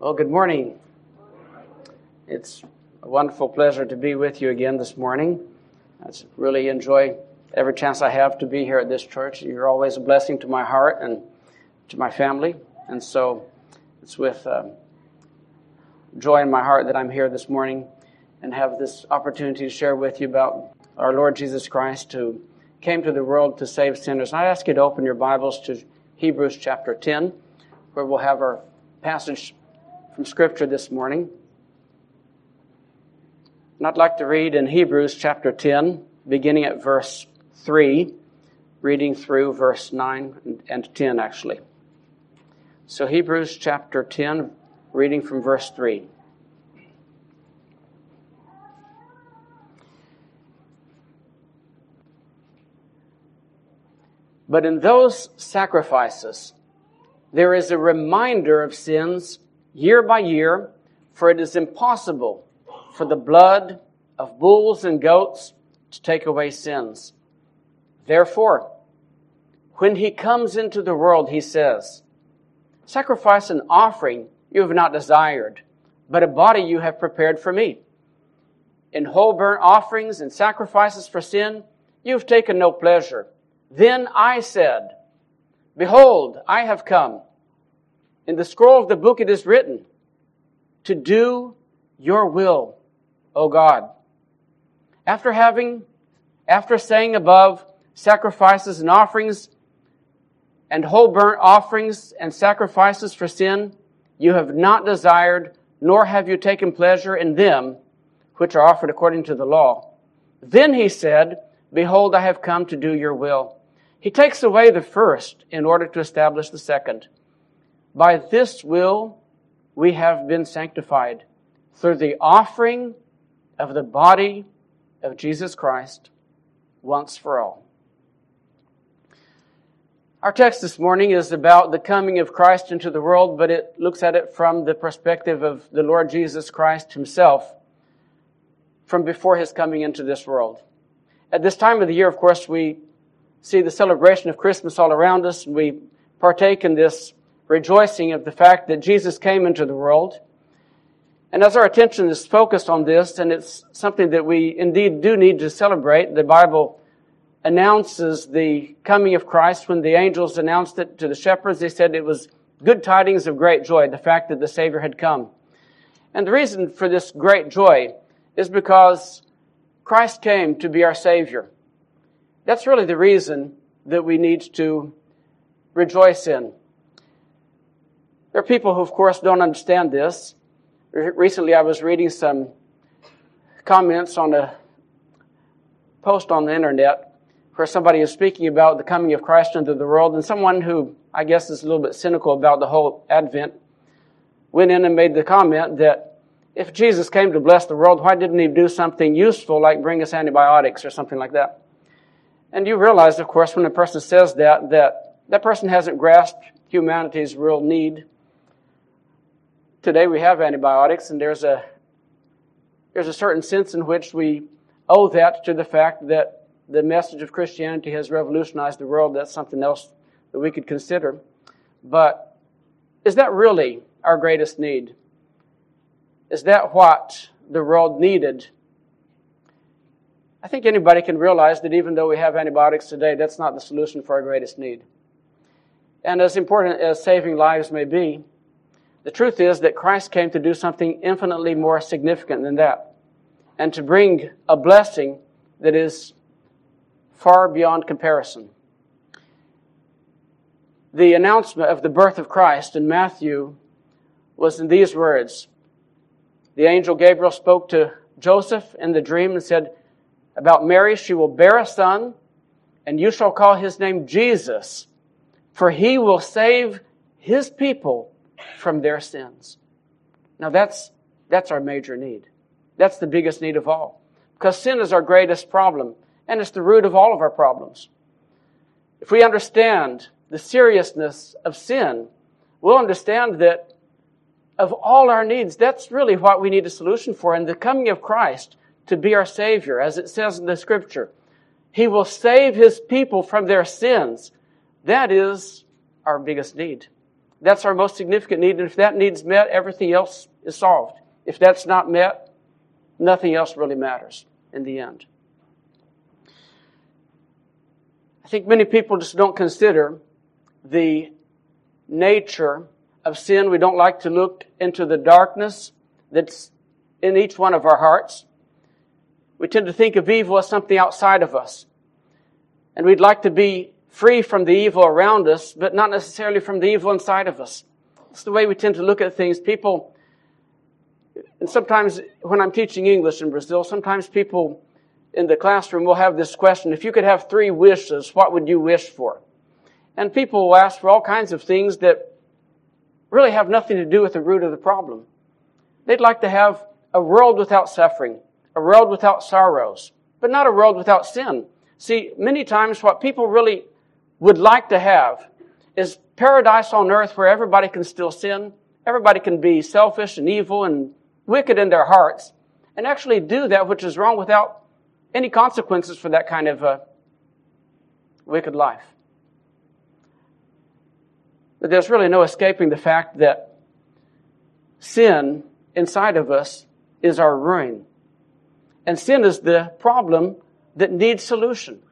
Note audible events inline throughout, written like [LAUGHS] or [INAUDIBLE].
Well, good morning. It's a wonderful pleasure to be with you again this morning. I really enjoy every chance I have to be here at this church. You're always a blessing to my heart and to my family. And so it's with um, joy in my heart that I'm here this morning and have this opportunity to share with you about our Lord Jesus Christ who came to the world to save sinners. I ask you to open your Bibles to Hebrews chapter 10, where we'll have our passage from Scripture this morning. And I'd like to read in Hebrews chapter 10, beginning at verse 3, reading through verse 9 and 10, actually. So, Hebrews chapter 10, reading from verse 3. But in those sacrifices, there is a reminder of sins year by year, for it is impossible for the blood of bulls and goats to take away sins. Therefore, when he comes into the world, he says, Sacrifice and offering you have not desired, but a body you have prepared for me. In whole burnt offerings and sacrifices for sin, you have taken no pleasure. Then I said, Behold, I have come. In the scroll of the book it is written, To do your will, O God. After having, after saying above, sacrifices and offerings, and whole burnt offerings and sacrifices for sin, you have not desired, nor have you taken pleasure in them, which are offered according to the law. Then he said, Behold, I have come to do your will. He takes away the first in order to establish the second. By this will we have been sanctified through the offering of the body of Jesus Christ once for all. Our text this morning is about the coming of Christ into the world, but it looks at it from the perspective of the Lord Jesus Christ himself from before his coming into this world. At this time of the year, of course, we see the celebration of Christmas all around us, and we partake in this rejoicing of the fact that Jesus came into the world. And as our attention is focused on this, and it's something that we indeed do need to celebrate, the Bible announces the coming of Christ. When the angels announced it to the shepherds, they said it was good tidings of great joy, the fact that the Savior had come. And the reason for this great joy is because Christ came to be our Savior. That's really the reason that we need to rejoice in. There are people who, of course, don't understand this. Recently, I was reading some comments on a post on the internet where somebody is speaking about the coming of Christ into the world, and someone who I guess is a little bit cynical about the whole Advent went in and made the comment that if Jesus came to bless the world, why didn't he do something useful like bring us antibiotics or something like that? And you realize, of course, when a person says that, that that person hasn't grasped humanity's real need. Today we have antibiotics, and there's a there's a certain sense in which we owe that to the fact that the message of Christianity has revolutionized the world. That's something else that we could consider. But is that really our greatest need? Is that what the world needed I think anybody can realize that even though we have antibiotics today, that's not the solution for our greatest need. And as important as saving lives may be, the truth is that Christ came to do something infinitely more significant than that, and to bring a blessing that is far beyond comparison. The announcement of the birth of Christ in Matthew was in these words. The angel Gabriel spoke to Joseph in the dream and said, about Mary, she will bear a son, and you shall call his name Jesus, for he will save his people from their sins. Now that's, that's our major need. That's the biggest need of all. Because sin is our greatest problem, and it's the root of all of our problems. If we understand the seriousness of sin, we'll understand that of all our needs, that's really what we need a solution for. And the coming of Christ to be our Savior, as it says in the Scripture. He will save His people from their sins. That is our biggest need. That's our most significant need. And if that need's met, everything else is solved. If that's not met, nothing else really matters in the end. I think many people just don't consider the nature of sin. We don't like to look into the darkness that's in each one of our hearts. We tend to think of evil as something outside of us. And we'd like to be free from the evil around us, but not necessarily from the evil inside of us. It's the way we tend to look at things. People, and sometimes when I'm teaching English in Brazil, sometimes people in the classroom will have this question, if you could have three wishes, what would you wish for? And people will ask for all kinds of things that really have nothing to do with the root of the problem. They'd like to have a world without suffering, a world without sorrows, but not a world without sin. See, many times what people really would like to have is paradise on earth where everybody can still sin, everybody can be selfish and evil and wicked in their hearts, and actually do that which is wrong without any consequences for that kind of a wicked life. But there's really no escaping the fact that sin inside of us is our ruin. And sin is the problem that needs solution.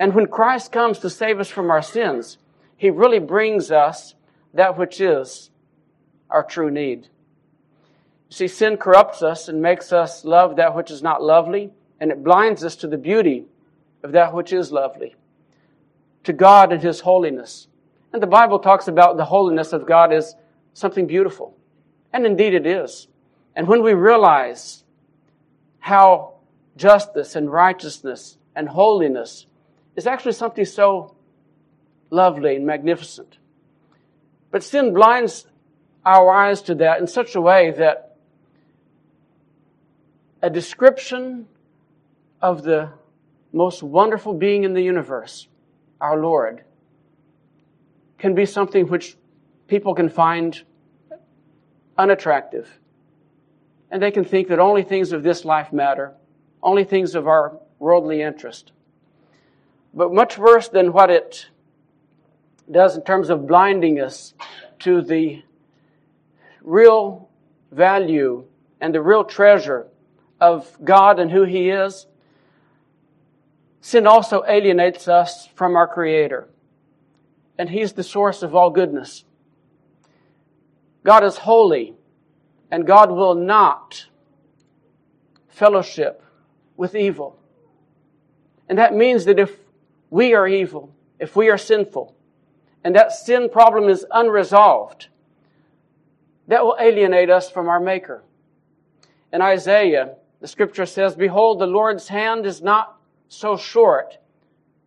And when Christ comes to save us from our sins, He really brings us that which is our true need. You see, sin corrupts us and makes us love that which is not lovely, and it blinds us to the beauty of that which is lovely, to God and His holiness. And the Bible talks about the holiness of God as something beautiful. And indeed it is. And when we realize how justice and righteousness and holiness is actually something so lovely and magnificent. But sin blinds our eyes to that in such a way that a description of the most wonderful being in the universe, our Lord, can be something which people can find unattractive. And they can think that only things of this life matter, only things of our worldly interest. But much worse than what it does in terms of blinding us to the real value and the real treasure of God and who He is, sin also alienates us from our Creator. And He's the source of all goodness. God is holy, and God will not fellowship with evil. And that means that if we are evil, if we are sinful, and that sin problem is unresolved, that will alienate us from our Maker. In Isaiah, the scripture says, Behold, the Lord's hand is not so short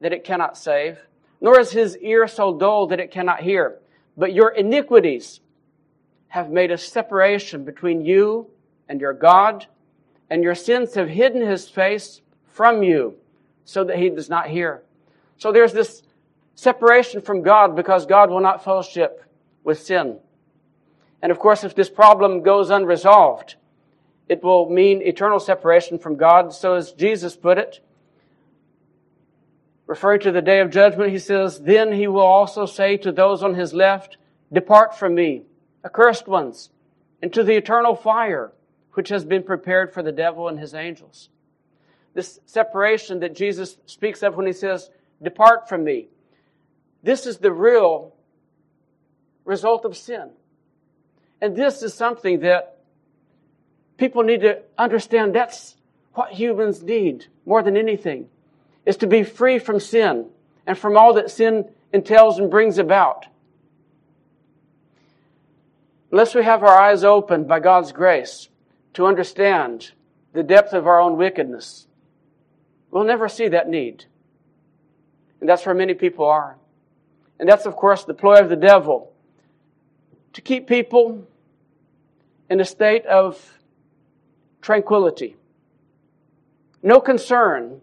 that it cannot save, nor is his ear so dull that it cannot hear. But your iniquities have made a separation between you and your God, and your sins have hidden his face from you so that he does not hear. So there's this separation from God because God will not fellowship with sin. And of course, if this problem goes unresolved, it will mean eternal separation from God. So as Jesus put it, referring to the day of judgment, he says, Then he will also say to those on his left, Depart from me, accursed ones, into the eternal fire, which has been prepared for the devil and his angels. This separation that Jesus speaks of when he says, Depart from me. This is the real result of sin. And this is something that people need to understand that's what humans need more than anything is to be free from sin and from all that sin entails and brings about. Unless we have our eyes opened by God's grace to understand the depth of our own wickedness, we'll never see that need. And that's where many people are. And that's, of course, the ploy of the devil to keep people in a state of tranquility. No concern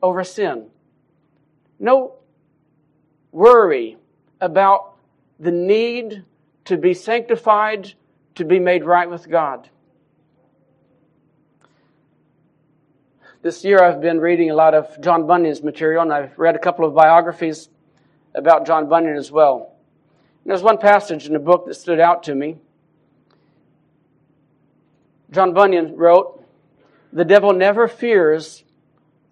over sin. No worry about the need to be sanctified, to be made right with God. This year I've been reading a lot of John Bunyan's material, and I've read a couple of biographies about John Bunyan as well. There's one passage in the book that stood out to me. John Bunyan wrote, The devil never fears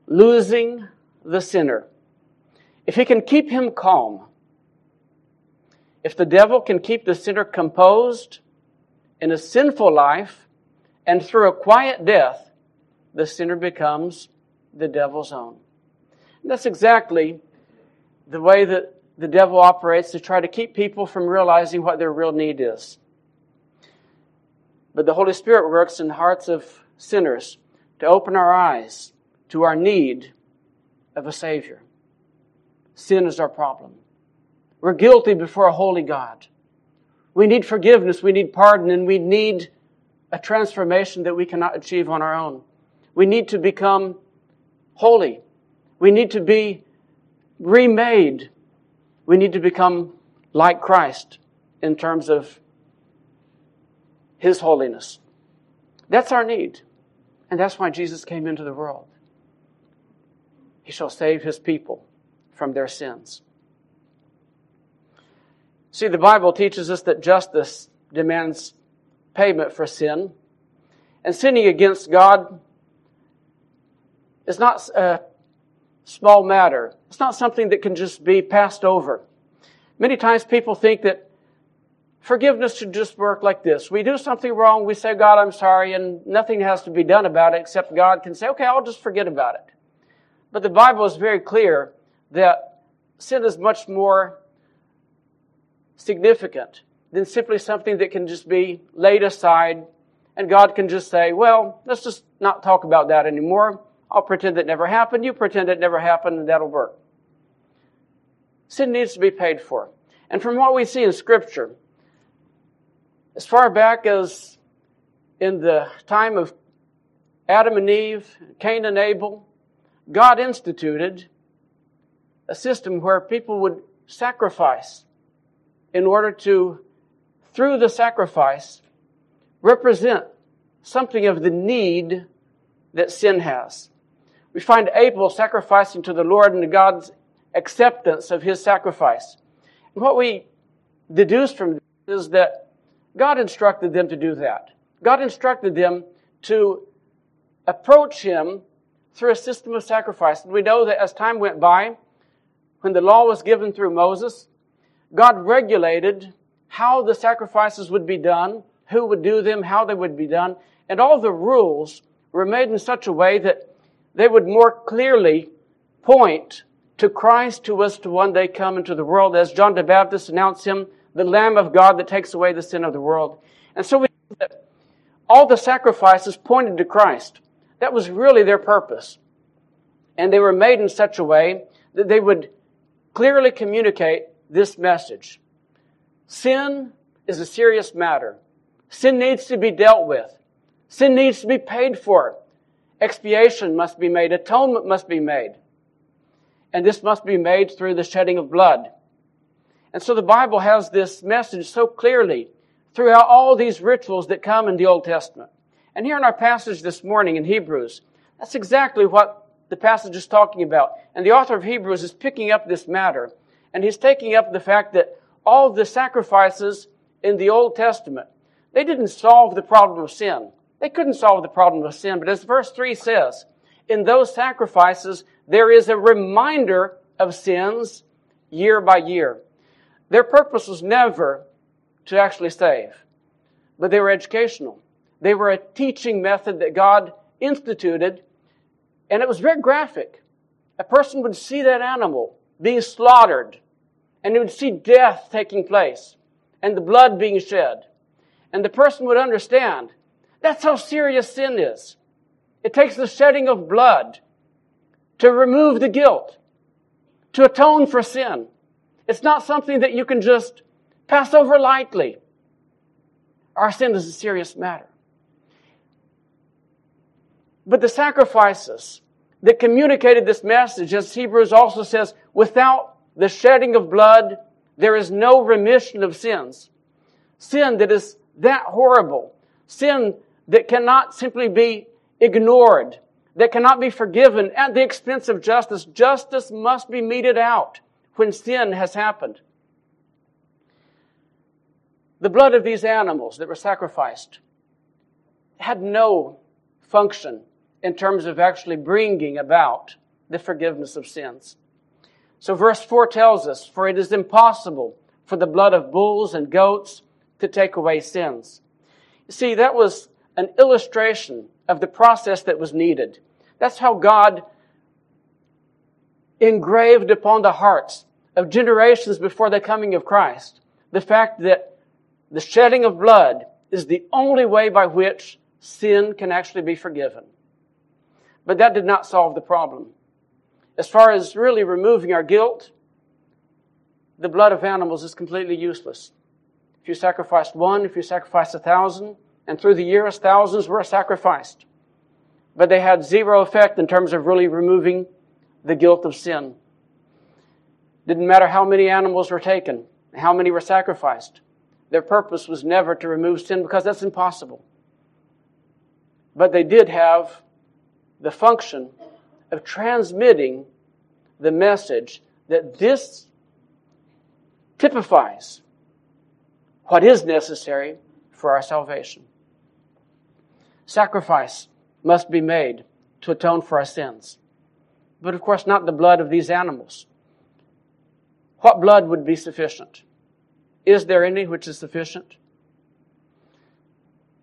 losing the sinner. If he can keep him calm, if the devil can keep the sinner composed in a sinful life and through a quiet death, the sinner becomes the devil's own. And that's exactly the way that the devil operates to try to keep people from realizing what their real need is. But the Holy Spirit works in the hearts of sinners to open our eyes to our need of a Savior. Sin is our problem. We're guilty before a holy God. We need forgiveness, we need pardon, and we need a transformation that we cannot achieve on our own. We need to become holy. We need to be remade. We need to become like Christ in terms of His holiness. That's our need. And that's why Jesus came into the world. He shall save His people from their sins. See, the Bible teaches us that justice demands payment for sin. And sinning against God is not a uh, small matter. It's not something that can just be passed over. Many times people think that forgiveness should just work like this. We do something wrong, we say, God, I'm sorry, and nothing has to be done about it except God can say, okay, I'll just forget about it. But the Bible is very clear that sin is much more significant than simply something that can just be laid aside and God can just say, well, let's just not talk about that anymore. I'll pretend it never happened. You pretend it never happened and that'll work. Sin needs to be paid for. And from what we see in Scripture, as far back as in the time of Adam and Eve, Cain and Abel, God instituted a system where people would sacrifice in order to, through the sacrifice, represent something of the need that sin has. We find Abel sacrificing to the Lord and God's acceptance of his sacrifice. And what we deduce from this is that God instructed them to do that. God instructed them to approach him through a system of sacrifice. And we know that as time went by, when the law was given through Moses, God regulated how the sacrifices would be done, who would do them, how they would be done, and all the rules were made in such a way that they would more clearly point to Christ who was to one day come into the world, as John the Baptist announced him, the Lamb of God that takes away the sin of the world. And so we all the sacrifices pointed to Christ. That was really their purpose. And they were made in such a way that they would clearly communicate this message. Sin is a serious matter. Sin needs to be dealt with. Sin needs to be paid for. Expiation must be made. Atonement must be made. And this must be made through the shedding of blood. And so the Bible has this message so clearly throughout all these rituals that come in the Old Testament. And here in our passage this morning in Hebrews, that's exactly what the passage is talking about. And the author of Hebrews is picking up this matter. And he's taking up the fact that all the sacrifices in the Old Testament, they didn't solve the problem of sin. They couldn't solve the problem of sin, but as verse 3 says, in those sacrifices, there is a reminder of sins year by year. Their purpose was never to actually save, but they were educational. They were a teaching method that God instituted, and it was very graphic. A person would see that animal being slaughtered, and he would see death taking place, and the blood being shed. And the person would understand that's how serious sin is. It takes the shedding of blood to remove the guilt, to atone for sin. It's not something that you can just pass over lightly. Our sin is a serious matter. But the sacrifices that communicated this message, as Hebrews also says, without the shedding of blood, there is no remission of sins. Sin that is that horrible. Sin that cannot simply be ignored, that cannot be forgiven at the expense of justice. Justice must be meted out when sin has happened. The blood of these animals that were sacrificed had no function in terms of actually bringing about the forgiveness of sins. So verse 4 tells us, For it is impossible for the blood of bulls and goats to take away sins. You see, that was an illustration of the process that was needed. That's how God engraved upon the hearts of generations before the coming of Christ the fact that the shedding of blood is the only way by which sin can actually be forgiven. But that did not solve the problem. As far as really removing our guilt, the blood of animals is completely useless. If you sacrificed one, if you sacrificed a thousand, and through the years thousands were sacrificed, but they had zero effect in terms of really removing the guilt of sin. Didn't matter how many animals were taken, how many were sacrificed. Their purpose was never to remove sin because that's impossible. But they did have the function of transmitting the message that this typifies what is necessary for our salvation. Sacrifice must be made to atone for our sins. But of course, not the blood of these animals. What blood would be sufficient? Is there any which is sufficient?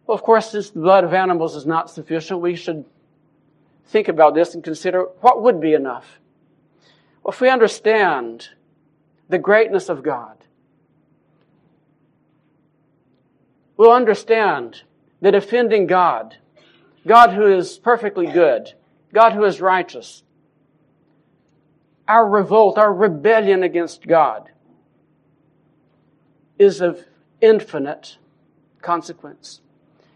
Well, of course, since the blood of animals is not sufficient, we should think about this and consider what would be enough. Well, if we understand the greatness of God, we'll understand that offending God, God who is perfectly good, God who is righteous, our revolt, our rebellion against God is of infinite consequence.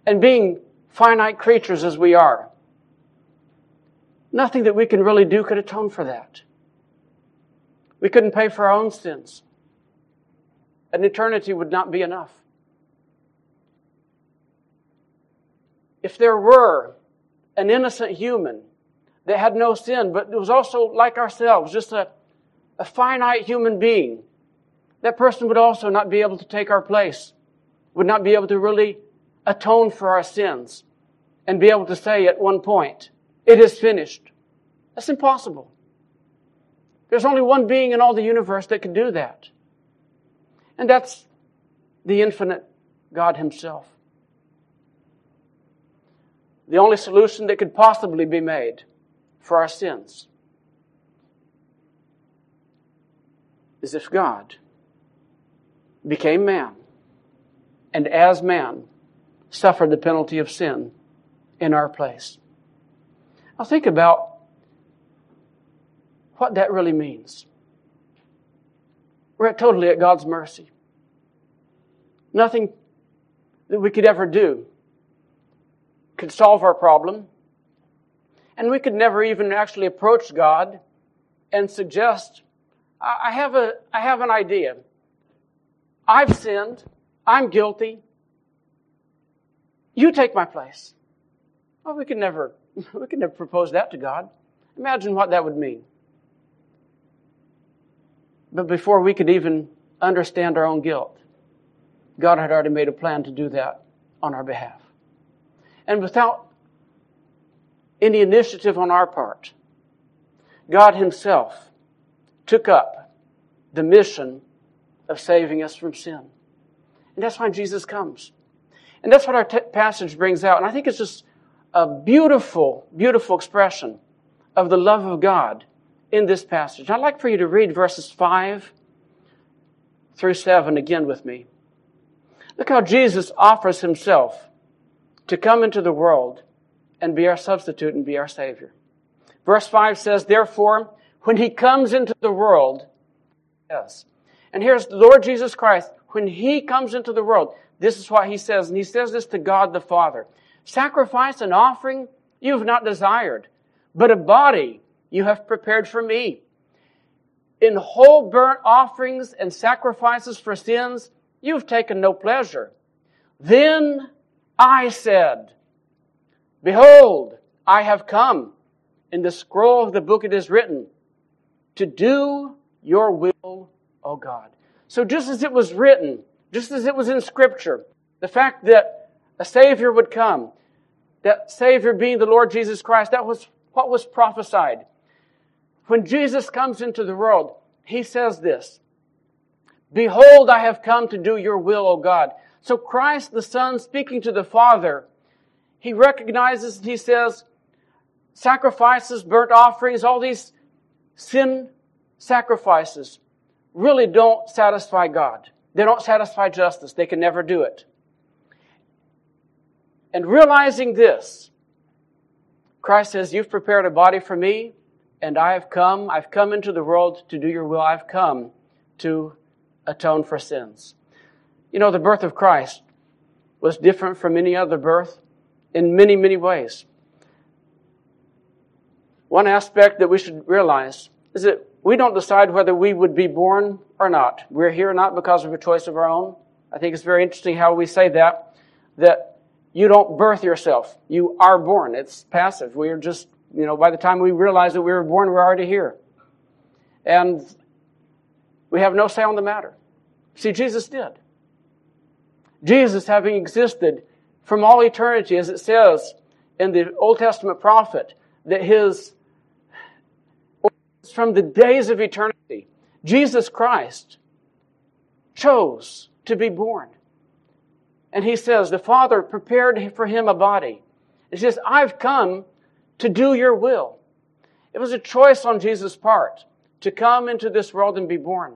And being finite creatures as we are, nothing that we can really do could atone for that. We couldn't pay for our own sins. An eternity would not be enough. If there were an innocent human that had no sin, but was also like ourselves, just a, a finite human being, that person would also not be able to take our place, would not be able to really atone for our sins, and be able to say at one point, it is finished. That's impossible. There's only one being in all the universe that can do that. And that's the infinite God Himself. The only solution that could possibly be made for our sins is if God became man and as man suffered the penalty of sin in our place. Now think about what that really means. We're totally at God's mercy. Nothing that we could ever do could solve our problem. And we could never even actually approach God and suggest, I have, a, I have an idea. I've sinned. I'm guilty. You take my place. Well, we could never, [LAUGHS] we could never propose that to God. Imagine what that would mean. But before we could even understand our own guilt, God had already made a plan to do that on our behalf. And without any initiative on our part, God Himself took up the mission of saving us from sin. And that's why Jesus comes. And that's what our t- passage brings out. And I think it's just a beautiful, beautiful expression of the love of God in this passage. I'd like for you to read verses 5 through 7 again with me. Look how Jesus offers himself to come into the world and be our substitute and be our Savior. Verse 5 says, Therefore, when he comes into the world, yes. And here's the Lord Jesus Christ. When he comes into the world, this is what he says, and he says this to God the Father. Sacrifice and offering you have not desired, but a body you have prepared for me. In whole burnt offerings and sacrifices for sins, you have taken no pleasure. Then I said, Behold, I have come. In the scroll of the book it is written, to do your will, O God. So just as it was written just as it was in Scripture. The fact that a Savior would come, that Savior being the Lord Jesus Christ, that was what was prophesied. When Jesus comes into the world, he says this Behold, I have come to do your will, O God. So Christ the Son, speaking to the Father, he recognizes, and he says, sacrifices, burnt offerings, all these sin sacrifices really don't satisfy God. They don't satisfy justice. They can never do it. And realizing this, Christ says, You've prepared a body for me, and I have come. I've come into the world to do your will. I've come to atone for sins. You know, the birth of Christ was different from any other birth in many, many ways. One aspect that we should realize is that we don't decide whether we would be born or not. We're here not because of a choice of our own. I think it's very interesting how we say that, that you don't birth yourself. You are born. It's passive. We are just, you know, by the time we realize that we were born, we're already here. And we have no say on the matter. See, Jesus did. Jesus, having existed from all eternity, as it says in the Old Testament prophet, that his from the days of eternity, Jesus Christ chose to be born. And he says, the Father prepared for him a body. He says, I've come to do your will. It was a choice on Jesus' part to come into this world and be born.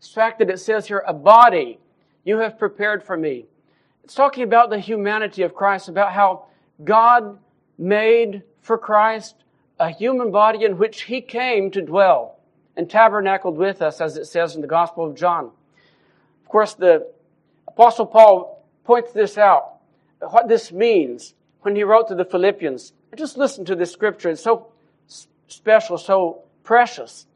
The fact that it says here, a body you have prepared for me. It's talking about the humanity of Christ, about how God made for Christ a human body in which he came to dwell and tabernacled with us, as it says in the Gospel of John. Of course, the Apostle Paul points this out, what this means when he wrote to the Philippians. Just listen to this scripture. It's so special, so precious.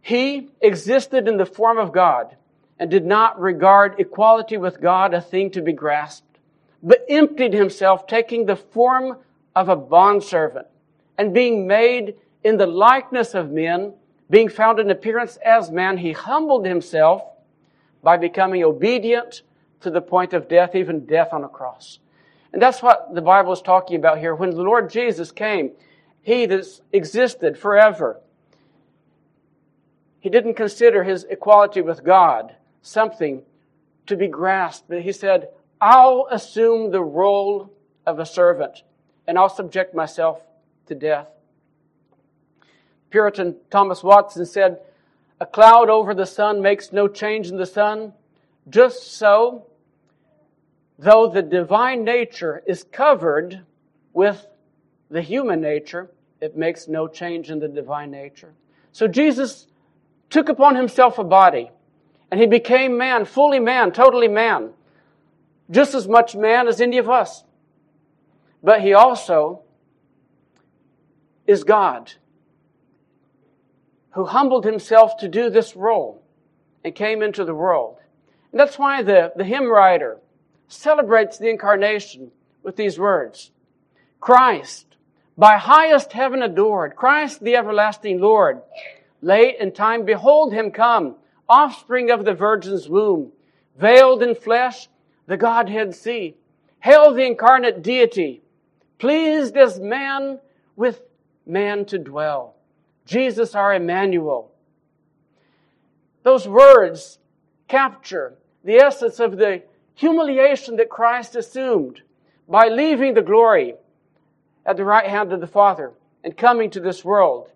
He existed in the form of God and did not regard equality with God a thing to be grasped, but emptied himself, taking the form of a bondservant and being made in the likeness of men, being found in appearance as man, he humbled himself by becoming obedient to the point of death, even death on a cross. And that's what the Bible is talking about here. When the Lord Jesus came, He that existed forever, He didn't consider His equality with God something to be grasped, but He said, I'll assume the role of a servant and I'll subject myself to death. Puritan Thomas Watson said, a cloud over the sun makes no change in the sun. Just so, though the divine nature is covered with the human nature, it makes no change in the divine nature. So Jesus took upon himself a body and he became man, fully man, totally man, just as much man as any of us. But he also is God who humbled himself to do this role and came into the world. And that's why the, the hymn writer celebrates the incarnation with these words. Christ, by highest heaven adored, Christ the everlasting Lord, late in time, behold him come, offspring of the Virgin's womb, veiled in flesh, the Godhead see. Hail the incarnate deity, pleased as man with man to dwell. Jesus our Emmanuel. Those words capture the essence of the humiliation that Christ assumed by leaving the glory at the right hand of the Father and coming to this world,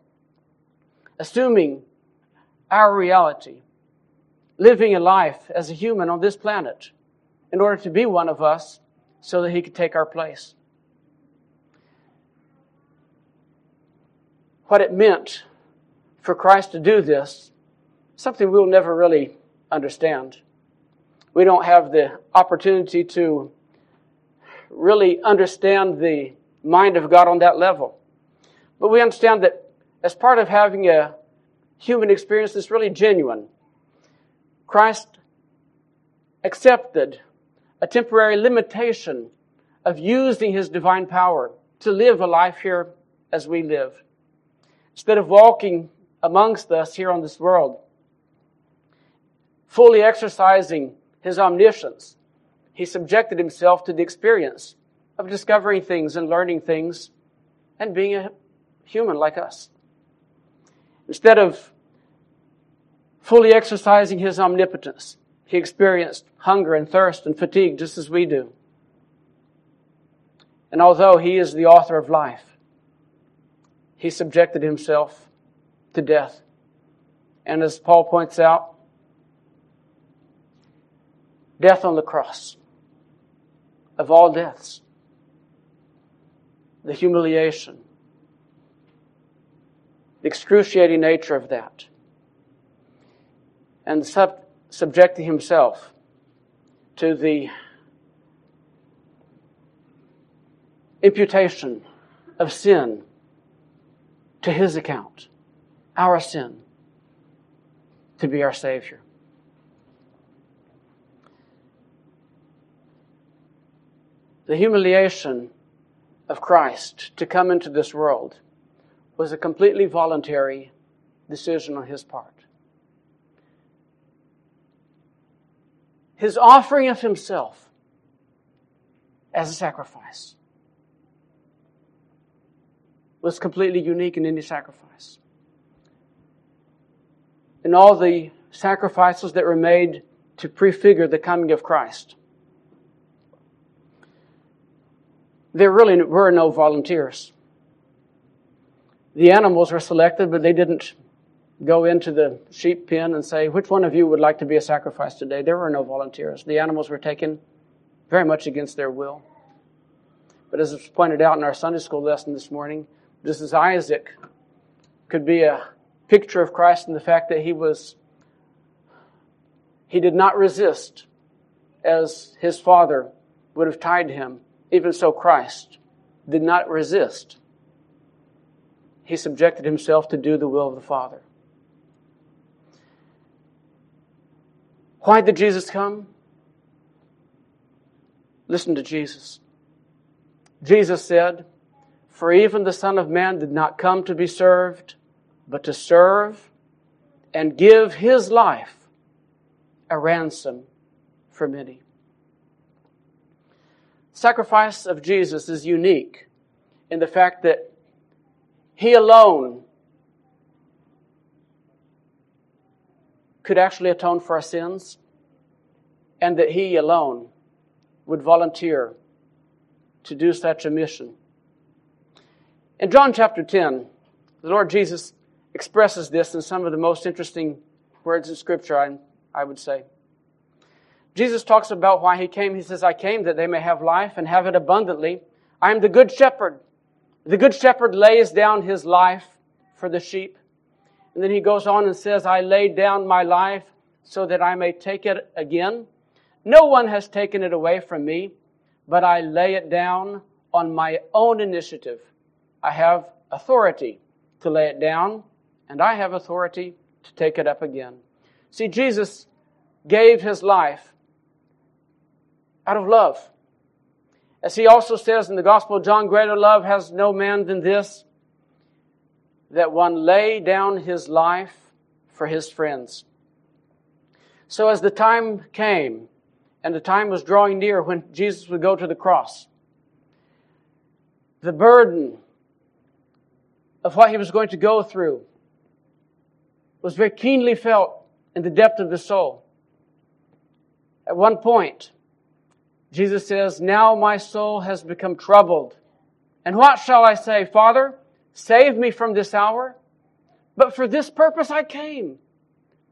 assuming our reality, living a life as a human on this planet in order to be one of us so that he could take our place. what it meant for Christ to do this, something we'll never really understand. We don't have the opportunity to really understand the mind of God on that level. But we understand that as part of having a human experience that's really genuine, Christ accepted a temporary limitation of using his divine power to live a life here as we live instead of walking amongst us here on this world fully exercising his omniscience, he subjected himself to the experience of discovering things and learning things and being a human like us. Instead of fully exercising his omnipotence, he experienced hunger and thirst and fatigue just as we do. And although he is the author of life, he subjected himself to death. And as Paul points out, death on the cross, of all deaths, the humiliation, the excruciating nature of that, and sub- subjecting himself to the imputation of sin to his account, our sin, to be our Savior. The humiliation of Christ to come into this world was a completely voluntary decision on his part. His offering of himself as a sacrifice was completely unique in any sacrifice. In all the sacrifices that were made to prefigure the coming of Christ, there really were no volunteers. The animals were selected, but they didn't go into the sheep pen and say, Which one of you would like to be a sacrifice today? There were no volunteers. The animals were taken very much against their will. But as was pointed out in our Sunday school lesson this morning, just as Isaac could be a picture of Christ in the fact that he was, he did not resist as his father would have tied him. Even so, Christ did not resist. He subjected himself to do the will of the Father. Why did Jesus come? Listen to Jesus. Jesus said, for even the Son of Man did not come to be served, but to serve and give his life a ransom for many. Sacrifice of Jesus is unique in the fact that he alone could actually atone for our sins and that he alone would volunteer to do such a mission. In John chapter 10, the Lord Jesus expresses this in some of the most interesting words in Scripture, I, I would say. Jesus talks about why he came. He says, I came that they may have life and have it abundantly. I am the good shepherd. The good shepherd lays down his life for the sheep. And then he goes on and says, I laid down my life so that I may take it again. No one has taken it away from me, but I lay it down on my own initiative. I have authority to lay it down, and I have authority to take it up again. See, Jesus gave his life out of love. As he also says in the Gospel of John, greater love has no man than this, that one lay down his life for his friends. So as the time came, and the time was drawing near when Jesus would go to the cross, the burden of what he was going to go through was very keenly felt in the depth of the soul. At one point, Jesus says, Now my soul has become troubled. And what shall I say? Father, save me from this hour. But for this purpose I came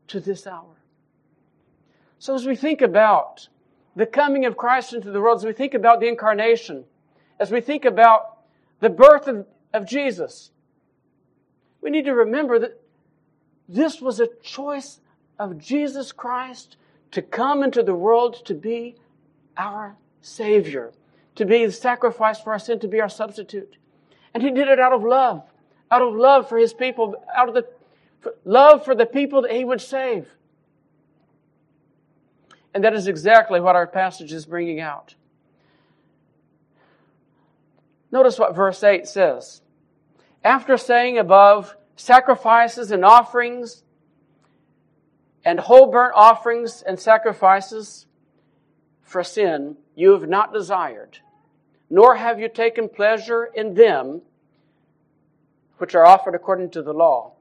to this hour. So as we think about the coming of Christ into the world, as we think about the incarnation, as we think about the birth of, of Jesus, we need to remember that this was a choice of Jesus Christ to come into the world to be our Savior, to be the sacrifice for our sin, to be our substitute. And He did it out of love, out of love for His people, out of the love for the people that He would save. And that is exactly what our passage is bringing out. Notice what verse 8 says after saying above, sacrifices and offerings and whole burnt offerings and sacrifices for sin you have not desired, nor have you taken pleasure in them which are offered according to the law.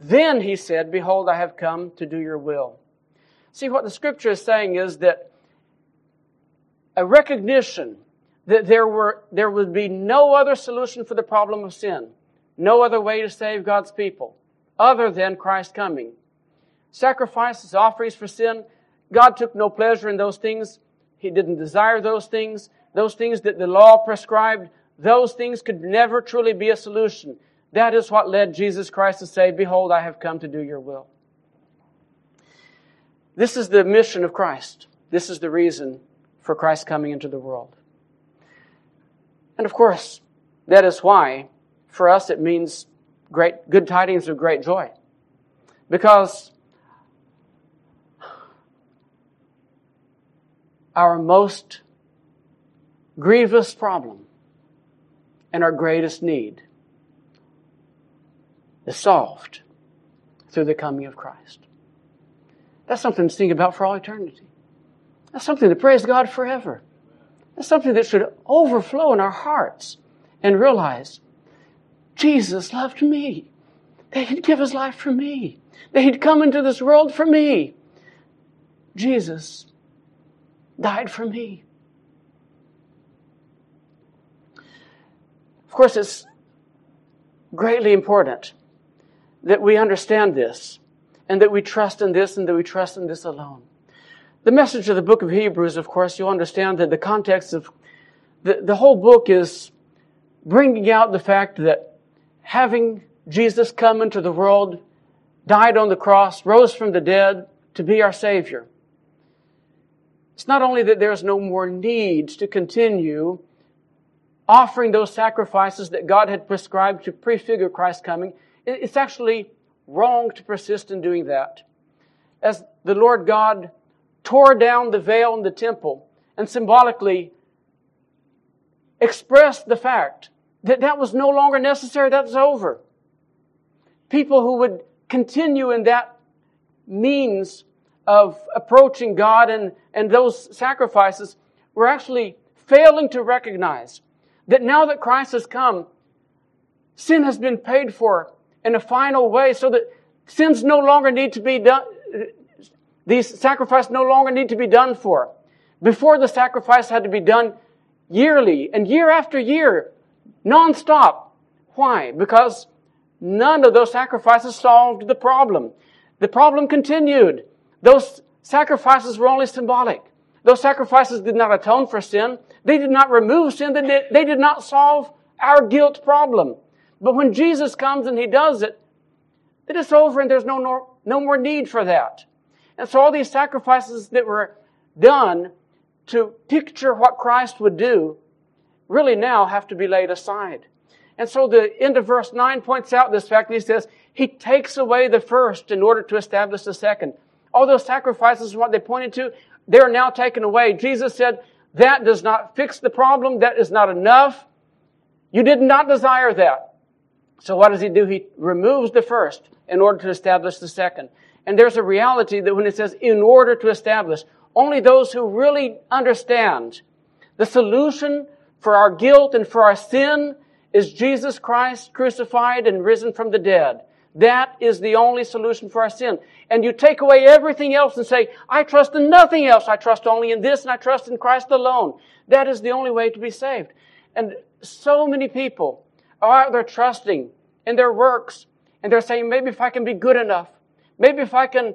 Then he said, Behold, I have come to do your will. See, what the scripture is saying is that a recognition that there, were, there would be no other solution for the problem of sin, no other way to save God's people other than Christ coming sacrifices, offerings for sin. God took no pleasure in those things. He didn't desire those things. Those things that the law prescribed, those things could never truly be a solution. That is what led Jesus Christ to say, Behold, I have come to do your will. This is the mission of Christ. This is the reason for Christ coming into the world. And of course, that is why, for us, it means great, good tidings of great joy. Because our most grievous problem and our greatest need is solved through the coming of Christ. That's something to think about for all eternity. That's something to praise God forever. That's something that should overflow in our hearts and realize Jesus loved me. That He'd give His life for me. That He'd come into this world for me. Jesus died for me. Course, it's greatly important that we understand this and that we trust in this and that we trust in this alone. The message of the book of Hebrews, of course, you'll understand that the context of the, the whole book is bringing out the fact that having Jesus come into the world, died on the cross, rose from the dead to be our Savior, it's not only that there's no more need to continue offering those sacrifices that God had prescribed to prefigure Christ's coming, it's actually wrong to persist in doing that. As the Lord God tore down the veil in the temple and symbolically expressed the fact that that was no longer necessary, that's over. People who would continue in that means of approaching God and, and those sacrifices, we're actually failing to recognize that now that Christ has come, sin has been paid for in a final way so that sins no longer need to be done, these sacrifices no longer need to be done for. Before the sacrifice had to be done yearly and year after year, non-stop. Why? Because none of those sacrifices solved the problem. The problem continued. Those sacrifices were only symbolic. Those sacrifices did not atone for sin. They did not remove sin. They did not solve our guilt problem. But when Jesus comes and He does it, it is over and there's no, no, no more need for that. And so all these sacrifices that were done to picture what Christ would do really now have to be laid aside. And so the end of verse 9 points out this fact. He says, He takes away the first in order to establish the second. All those sacrifices, what they pointed to, they're now taken away. Jesus said, that does not fix the problem. That is not enough. You did not desire that. So what does he do? He removes the first in order to establish the second. And there's a reality that when it says in order to establish, only those who really understand the solution for our guilt and for our sin is Jesus Christ crucified and risen from the dead. That is the only solution for our sin. And you take away everything else and say, I trust in nothing else. I trust only in this and I trust in Christ alone. That is the only way to be saved. And so many people are out there trusting in their works and they're saying, maybe if I can be good enough, maybe if I can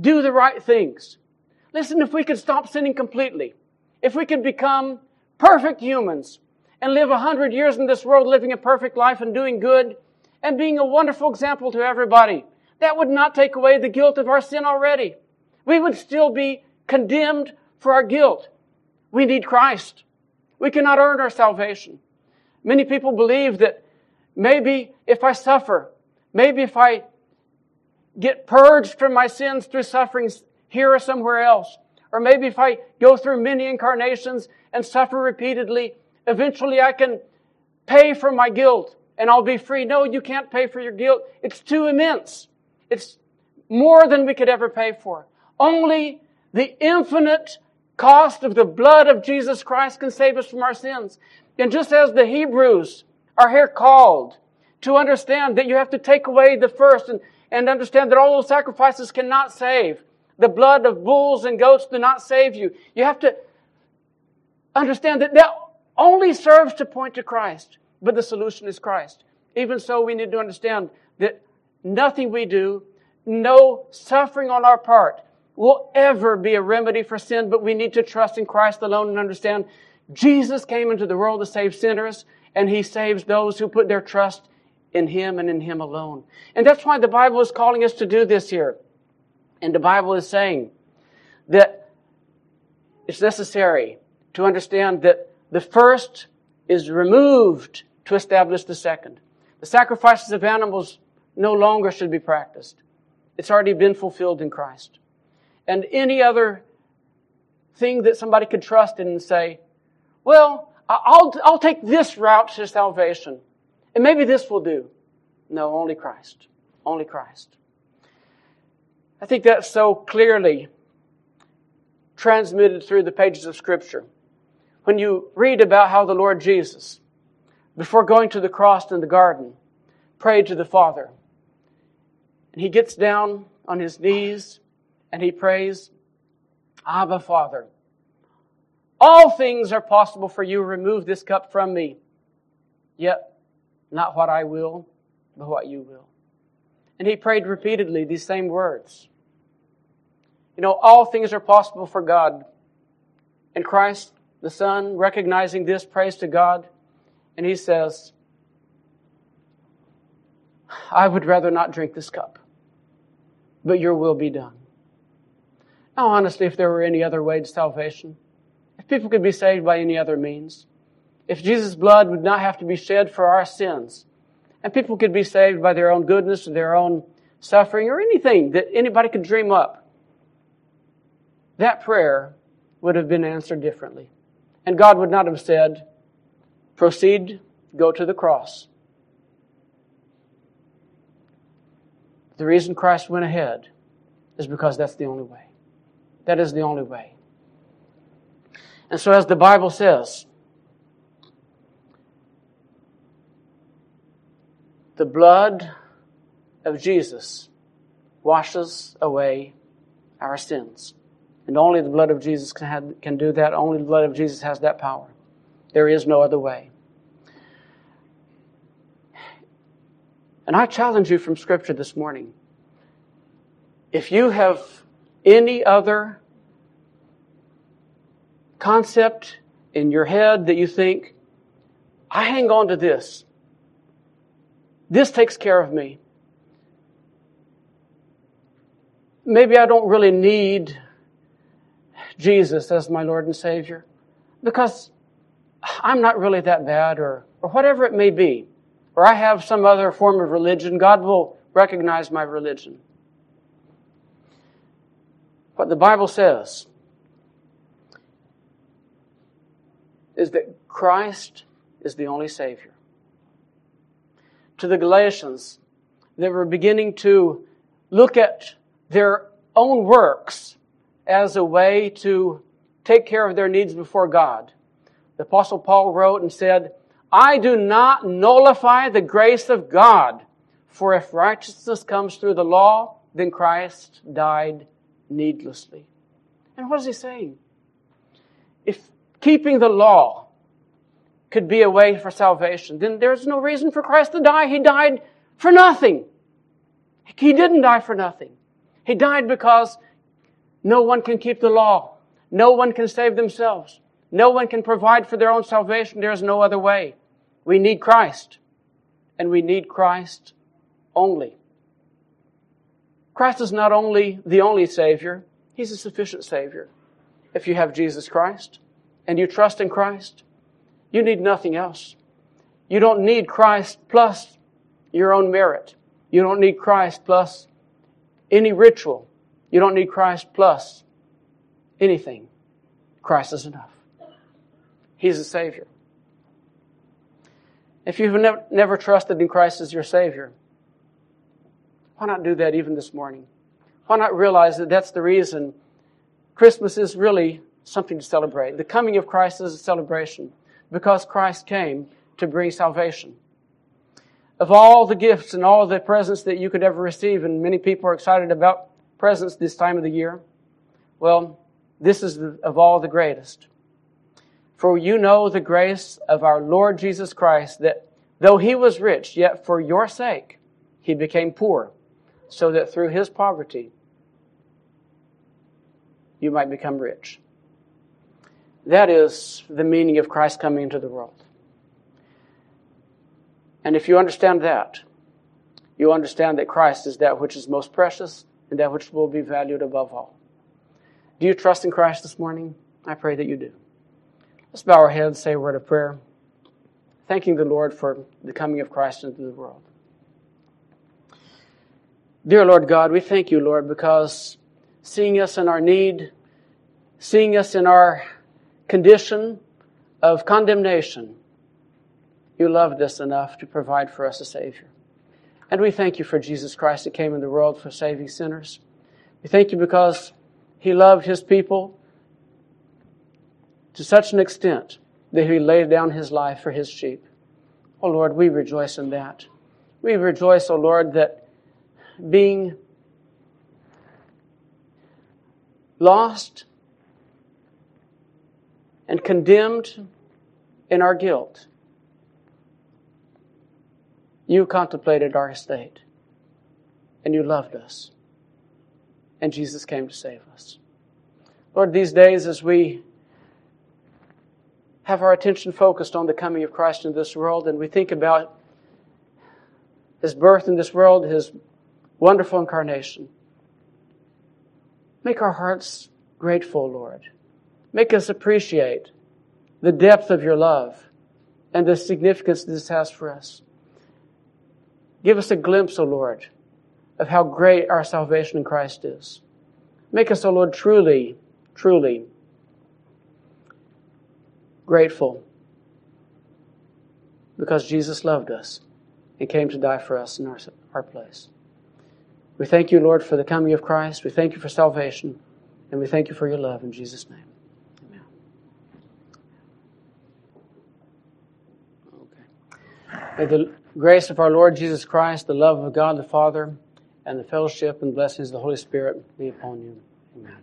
do the right things. Listen, if we could stop sinning completely, if we could become perfect humans and live a hundred years in this world living a perfect life and doing good, and being a wonderful example to everybody. That would not take away the guilt of our sin already. We would still be condemned for our guilt. We need Christ. We cannot earn our salvation. Many people believe that maybe if I suffer, maybe if I get purged from my sins through sufferings here or somewhere else, or maybe if I go through many incarnations and suffer repeatedly, eventually I can pay for my guilt and I'll be free. No, you can't pay for your guilt. It's too immense. It's more than we could ever pay for. Only the infinite cost of the blood of Jesus Christ can save us from our sins. And just as the Hebrews are here called to understand that you have to take away the first and, and understand that all those sacrifices cannot save. The blood of bulls and goats do not save you. You have to understand that that only serves to point to Christ, but the solution is Christ. Even so, we need to understand nothing we do, no suffering on our part, will ever be a remedy for sin, but we need to trust in Christ alone and understand Jesus came into the world to save sinners, and He saves those who put their trust in Him and in Him alone. And that's why the Bible is calling us to do this here. And the Bible is saying that it's necessary to understand that the first is removed to establish the second. The sacrifices of animals no longer should be practiced. It's already been fulfilled in Christ and any other thing that somebody could trust in and say, well, I'll, I'll take this route to salvation. And maybe this will do. No, only Christ. Only Christ. I think that's so clearly transmitted through the pages of Scripture. When you read about how the Lord Jesus, before going to the cross in the garden, prayed to the Father. And he gets down on his knees and he prays, Abba, Father, all things are possible for you. Remove this cup from me. Yet, not what I will, but what you will. And he prayed repeatedly these same words. You know, all things are possible for God. And Christ, the Son, recognizing this, prays to God, and he says, I would rather not drink this cup, but your will be done. Now, honestly, if there were any other way to salvation, if people could be saved by any other means, if Jesus' blood would not have to be shed for our sins, and people could be saved by their own goodness or their own suffering or anything that anybody could dream up, that prayer would have been answered differently. And God would not have said, proceed, go to the cross. The reason Christ went ahead is because that's the only way. That is the only way. And so, as the Bible says, the blood of Jesus washes away our sins. And only the blood of Jesus can, have, can do that. Only the blood of Jesus has that power. There is no other way. And I challenge you from Scripture this morning. If you have any other concept in your head that you think, I hang on to this. This takes care of me. Maybe I don't really need Jesus as my Lord and Savior because I'm not really that bad or, or whatever it may be. Or I have some other form of religion. God will recognize my religion. What the Bible says is that Christ is the only Savior. To the Galatians, they were beginning to look at their own works as a way to take care of their needs before God. The Apostle Paul wrote and said, I do not nullify the grace of God, for if righteousness comes through the law, then Christ died needlessly. And what is he saying? If keeping the law could be a way for salvation, then there's no reason for Christ to die. He died for nothing. He didn't die for nothing. He died because no one can keep the law. No one can save themselves. No one can provide for their own salvation. There is no other way. We need Christ. And we need Christ only. Christ is not only the only Savior, He's a sufficient Savior. If you have Jesus Christ and you trust in Christ, you need nothing else. You don't need Christ plus your own merit. You don't need Christ plus any ritual. You don't need Christ plus anything. Christ is enough. He's a Savior. If you've never, never trusted in Christ as your Savior, why not do that even this morning? Why not realize that that's the reason Christmas is really something to celebrate? The coming of Christ is a celebration because Christ came to bring salvation. Of all the gifts and all the presents that you could ever receive, and many people are excited about presents this time of the year, well, this is the, of all the greatest. For you know the grace of our Lord Jesus Christ, that though he was rich, yet for your sake he became poor, so that through his poverty you might become rich. That is the meaning of Christ coming into the world. And if you understand that, you understand that Christ is that which is most precious and that which will be valued above all. Do you trust in Christ this morning? I pray that you do. Let's bow our heads, say a word of prayer, thanking the Lord for the coming of Christ into the world. Dear Lord God, we thank you, Lord, because seeing us in our need, seeing us in our condition of condemnation, you loved us enough to provide for us a Savior. And we thank you for Jesus Christ that came in the world for saving sinners. We thank you because he loved his people to such an extent that he laid down his life for his sheep. Oh Lord, we rejoice in that. We rejoice, oh Lord, that being lost and condemned in our guilt, you contemplated our estate and you loved us and Jesus came to save us. Lord, these days as we have our attention focused on the coming of Christ in this world and we think about his birth in this world, his wonderful incarnation, make our hearts grateful, Lord. Make us appreciate the depth of your love and the significance this has for us. Give us a glimpse, O oh Lord, of how great our salvation in Christ is. Make us, O oh Lord, truly, truly grateful because Jesus loved us and came to die for us in our, our place. We thank you, Lord, for the coming of Christ. We thank you for salvation. And we thank you for your love in Jesus' name. Amen. May the grace of our Lord Jesus Christ, the love of God the Father, and the fellowship and blessings of the Holy Spirit be upon you. Amen.